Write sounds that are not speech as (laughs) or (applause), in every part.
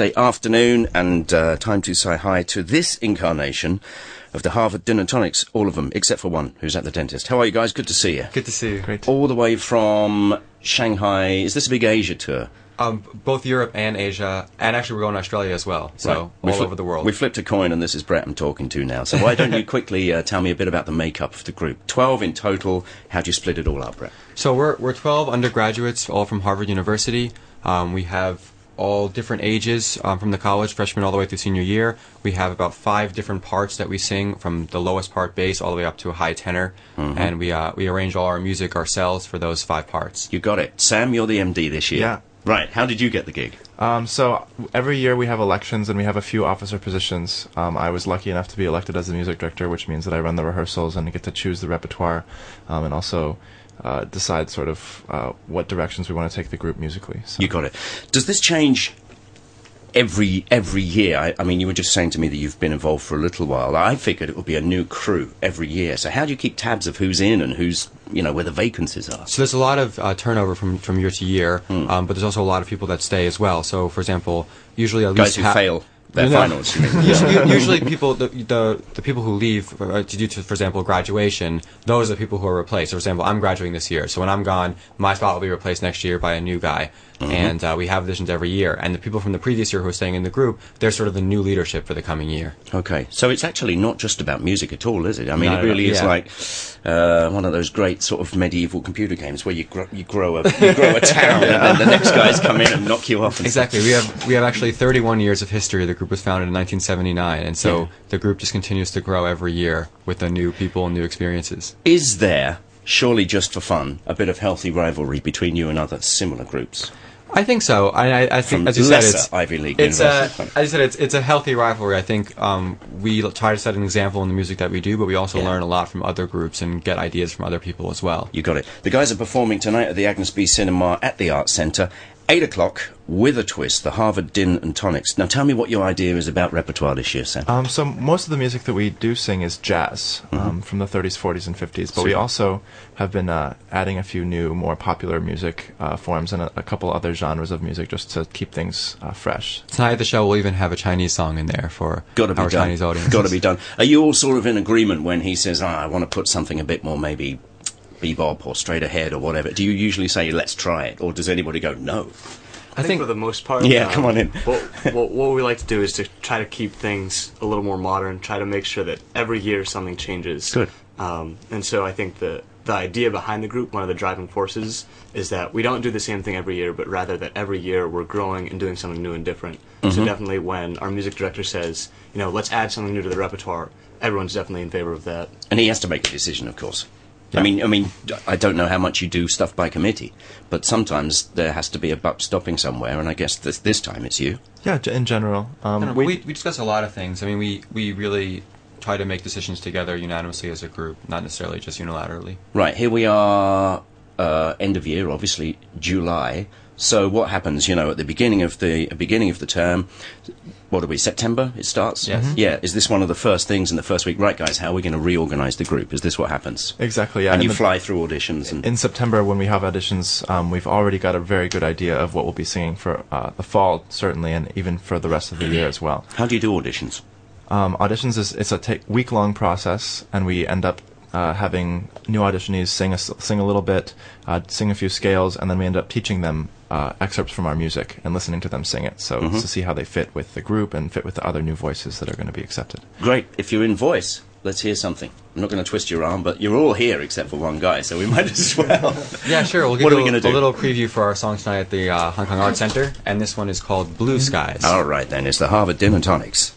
Afternoon, and uh, time to say hi to this incarnation of the Harvard Din and Tonics, all of them, except for one who's at the dentist. How are you guys? Good to see you. Good to see you. Great. All the way from Shanghai. Is this a big Asia tour? Um, both Europe and Asia, and actually we're going to Australia as well. So Right. We all flip- over the world. We flipped a coin, and this is Brett I'm talking to now. So why don't you (laughs) quickly uh, tell me a bit about the makeup of the group? Twelve in total. How do you split it all up, Brett? So we're we're 12 undergraduates, all from Harvard University. Um, we have all different ages, um, from the college freshman all the way through senior year. We have about five different parts that we sing, from the lowest part bass all the way up to a high tenor, Mm-hmm. and we uh, we arrange all our music ourselves for those five parts. You got it, Sam. You're the MD this year. Yeah. Right. How did you get the gig? Um, so every year we have elections and we have a few officer positions. Um, I was lucky enough to be elected as the music director, which means that I run the rehearsals and get to choose the repertoire, um, and also uh, decide sort of uh, what directions we want to take the group musically. So. You got it. Does this change every every year? I, I mean, you were just saying to me that you've been involved for a little while. I figured it would be a new crew every year. So how do you keep tabs of who's in and who's you know where the vacancies are? So there's a lot of uh, turnover from, from year to year, Hmm. um, but there's also a lot of people that stay as well. So, for example, usually at Guys least who ha- fail their No. finals. You mean? (laughs) usually, usually people the, the the people who leave uh, due to for example graduation those are the people who are replaced for example i'm graduating this year so when i'm gone my spot will be replaced next year by a new guy Mm-hmm. and uh, we have auditions every year and the people from the previous year who are staying in the group they're sort of the new leadership for the coming year Okay, so it's actually not just about music at all, is it? I mean, No, it really is yeah. like uh, one of those great sort of medieval computer games where you grow, you grow a you grow a town (laughs) and then the next guys come in and knock you off. And exactly we have we have actually 31 years of history of the group was founded in 1979 and so Yeah. the group just continues to grow every year with the new people and new experiences Is there, surely just for fun, a bit of healthy rivalry between you and other similar groups? I think so. I, I, I think, From as you said, it's Ivy League It's a, as you said, it's it's a healthy rivalry. I think um, we try to set an example in the music that we do, but we also Yeah. learn a lot from other groups and get ideas from other people as well. You got it. The guys are performing tonight at the Agnes B Cinema at the Arts Centre. Eight o'clock with a twist, the Harvard Din and Tonics. Now tell me what your idea is about repertoire this year, Sam. Um, so most of the music that we do sing is jazz um, from the 30s, 40s, and 50s. But we also have been uh, adding a few new, more popular music uh, forms and a, a couple other genres of music just to keep things uh, fresh. Tonight the show, we'll even have a Chinese song in there for Got to be our done. Chinese audience. Got to be done. Are you all sort of in agreement when he says, ah, "I want to put something a bit more maybe bebop or straight ahead or whatever"? Do you usually say, "Let's try it," or does anybody go, "No"? I think for the most part. Yeah, come on in. (laughs) what, what, what we like to do is to try to keep things a little more modern. Try to make sure that every year something changes. Good. Um, and so I think the the idea behind the group, one of the driving forces, is that we don't do the same thing every year, but rather that every year we're growing and doing something new and different. Mm-hmm. So definitely, when our music director says, you know, let's add something new to the repertoire, everyone's definitely in favor of that. And he has to make a decision, of course. I mean, I mean, I don't know how much you do stuff by committee, but sometimes there has to be a buck stopping somewhere, and I guess this this time it's you. Yeah, in general. Um, don't we, we discuss a lot of things. I mean, we, we really try to make decisions together unanimously as a group, not necessarily just unilaterally. Right, here we are, uh, end of year, obviously July. So what happens, you know, at the beginning of the beginning of the term? What are we? September it starts. Yes. Mhm. Yeah. Is this one of the first things in the first week? Right, guys. How are we going to reorganize the group? Is this what happens? exactly, yeah. and you fly through auditions and in September, when we have auditions, um, we've already got a very good idea of what we'll be singing for uh, the fall, certainly, and even for the rest of the year as well. how do you do auditions? Um, auditions is it's a week long process, and we end up uh, having new auditionees sing a, s- sing a little bit, uh, sing a few scales, and then we end up teaching them uh, excerpts from our music and listening to them sing it. So Mm-hmm. to see how they fit with the group and fit with the other new voices that are going to be accepted. Great. If you're in voice, let's hear something. I'm not going to twist your arm, but you're all here except for one guy, so we (laughs) might as well. Yeah, sure. We'll give What are you we a, gonna do? a little preview for our song tonight at the uh, Hong Kong Arts Center, and this one is called Blue Skies. all right, then. It's the Harvard Din and Tonics.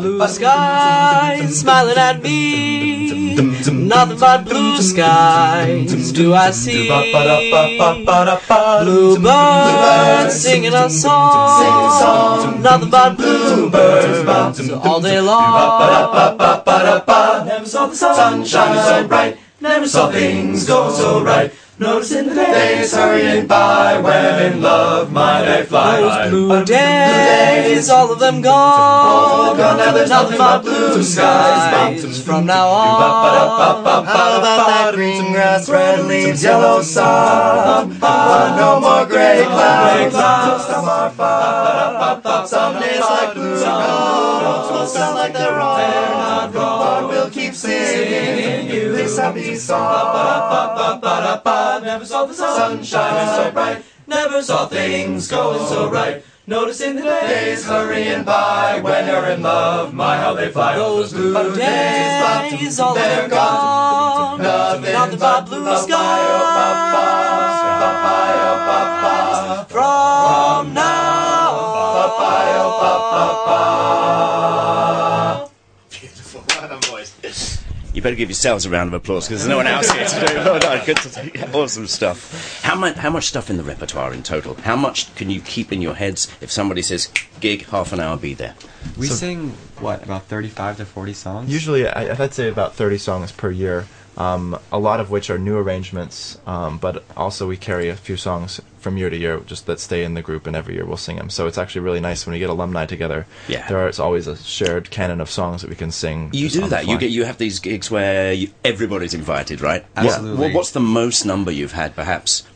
Blue skies smiling at me. Nothing but blue skies do I see. Bluebirds singing a song. Nothing but bluebirds all day long. Never saw the sunshine so bright. Never saw things go so right. Noticing the days hurrying by when in love my day fly Those blue days, all of them gone. gone now there's nothing but blue skies from now on. How about that green grass, red leaves, yellow sun? No more gray clouds until summer fall. Some days like blue gone, sound like they're all singing in you this happy song. Never saw the sun shining so bright. Never saw things going so right. Noticing the days hurrying by when you're in love. My how they fly. Those blue days, all they're gone. Nothing but blue skies. Better give yourselves a round of applause because there's no one else here to do. Well done. Good to awesome stuff. How much? How much stuff in the repertoire in total? How much can you keep in your heads if somebody says gig half an hour, be there? We So- sing what about 35 to 40 songs. Usually, I, I'd say about 30 songs per year, um, a lot of which are new arrangements, um, but also we carry a few songs from year to year just that stay in the group, and every year we'll sing them. So it's actually really nice when we get alumni together. Yeah. There is always a shared canon of songs that we can sing. You do that. You get you have these gigs where you, everybody's invited, right? Absolutely. What, what's the most number you've had, perhaps,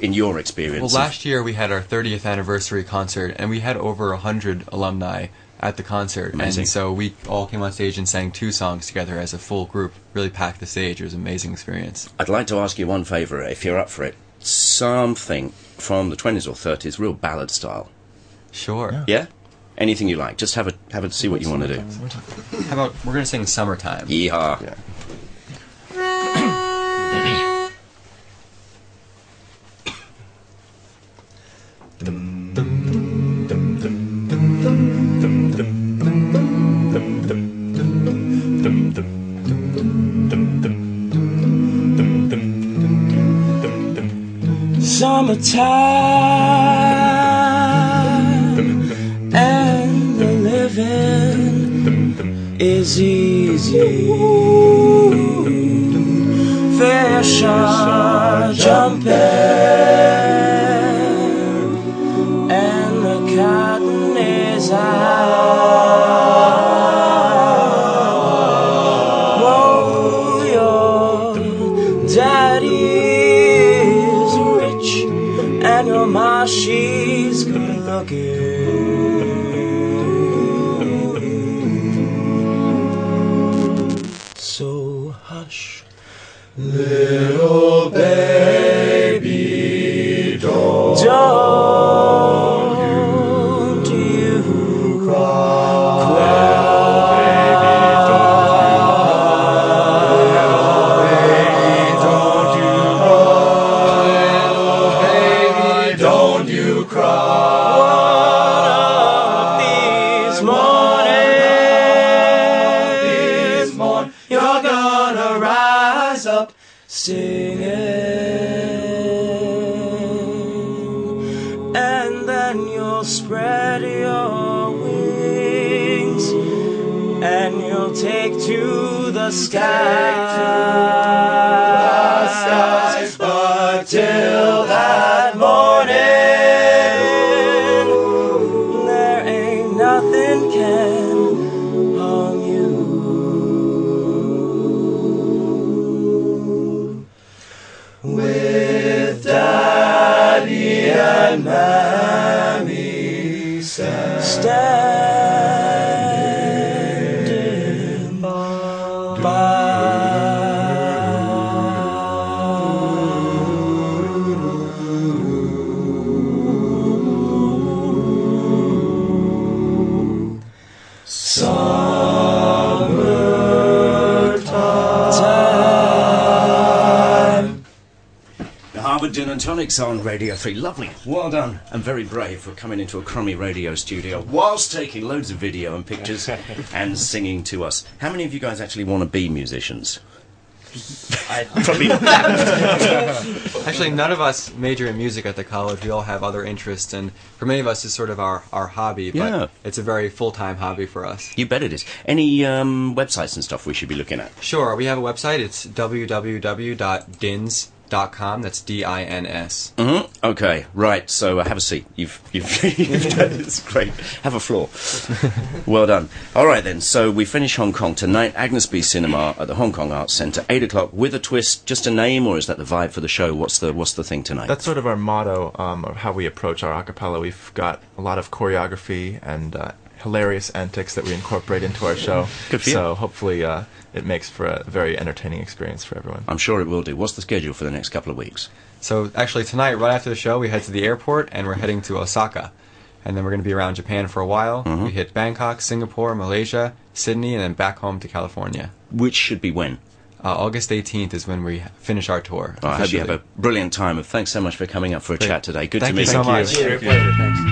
in your experience? Well, last year we had our 30th anniversary concert, and we had over 100 alumni at the concert. Amazing. And so we all came on stage and sang two songs together as a full group. Really packed the stage. It was an amazing experience. I'd like to ask you one favour, if you're up for it. Something from the 20s or 30s, real ballad style. Sure. Yeah? Anything you like. Just have a have a see what you want to do. How about we're going to sing Summertime? Yeehaw. Yeah. Summertime and the living is easy. Fish are jumping you'll spread your wings, and you'll take to the skies. But till that morning, there ain't nothing can and Tonics on Radio 3. Lovely. Well done. And very brave for coming into a crummy radio studio whilst taking loads of video and pictures (laughs) and singing to us. How many of you guys actually want to be musicians? I (laughs) probably (laughs) Actually, none of us major in music at the college. We all have other interests, and for many of us, it's sort of our, our hobby. But Yeah. it's a very full time hobby for us. You bet it is. Any um, websites and stuff we should be looking at? Sure, we have a website. It's www.dins, dinsdot.com. That's D I N S. hmm Okay, right. So uh, have a seat. You've you've, (laughs) you've done (laughs) this great. Have a floor. well done. All right then. So we finish Hong Kong tonight. Agnes B Cinema at the Hong Kong Arts Centre, eight o'clock with a twist. Just a name, or is that the vibe for the show? What's the what's the thing tonight? That's sort of our motto um, of how we approach our acapella. We've got a lot of choreography and uh, hilarious antics that we incorporate into our show. Good for you. So hopefully uh, it makes for a very entertaining experience for everyone. I'm sure it will do. What's the schedule for the next couple of weeks? So actually tonight, right after the show, we head to the airport and we're heading to Osaka. And then we're going to be around Japan for a while. Mm-hmm. We hit Bangkok, Singapore, Malaysia, Sydney, and then back home to California. Which should be when? Uh, August 18th is when we finish our tour. I hope you have a brilliant time. And thanks so much for coming up for a Great. chat today. Good Thank to you meet so you. much. Great pleasure. Thanks.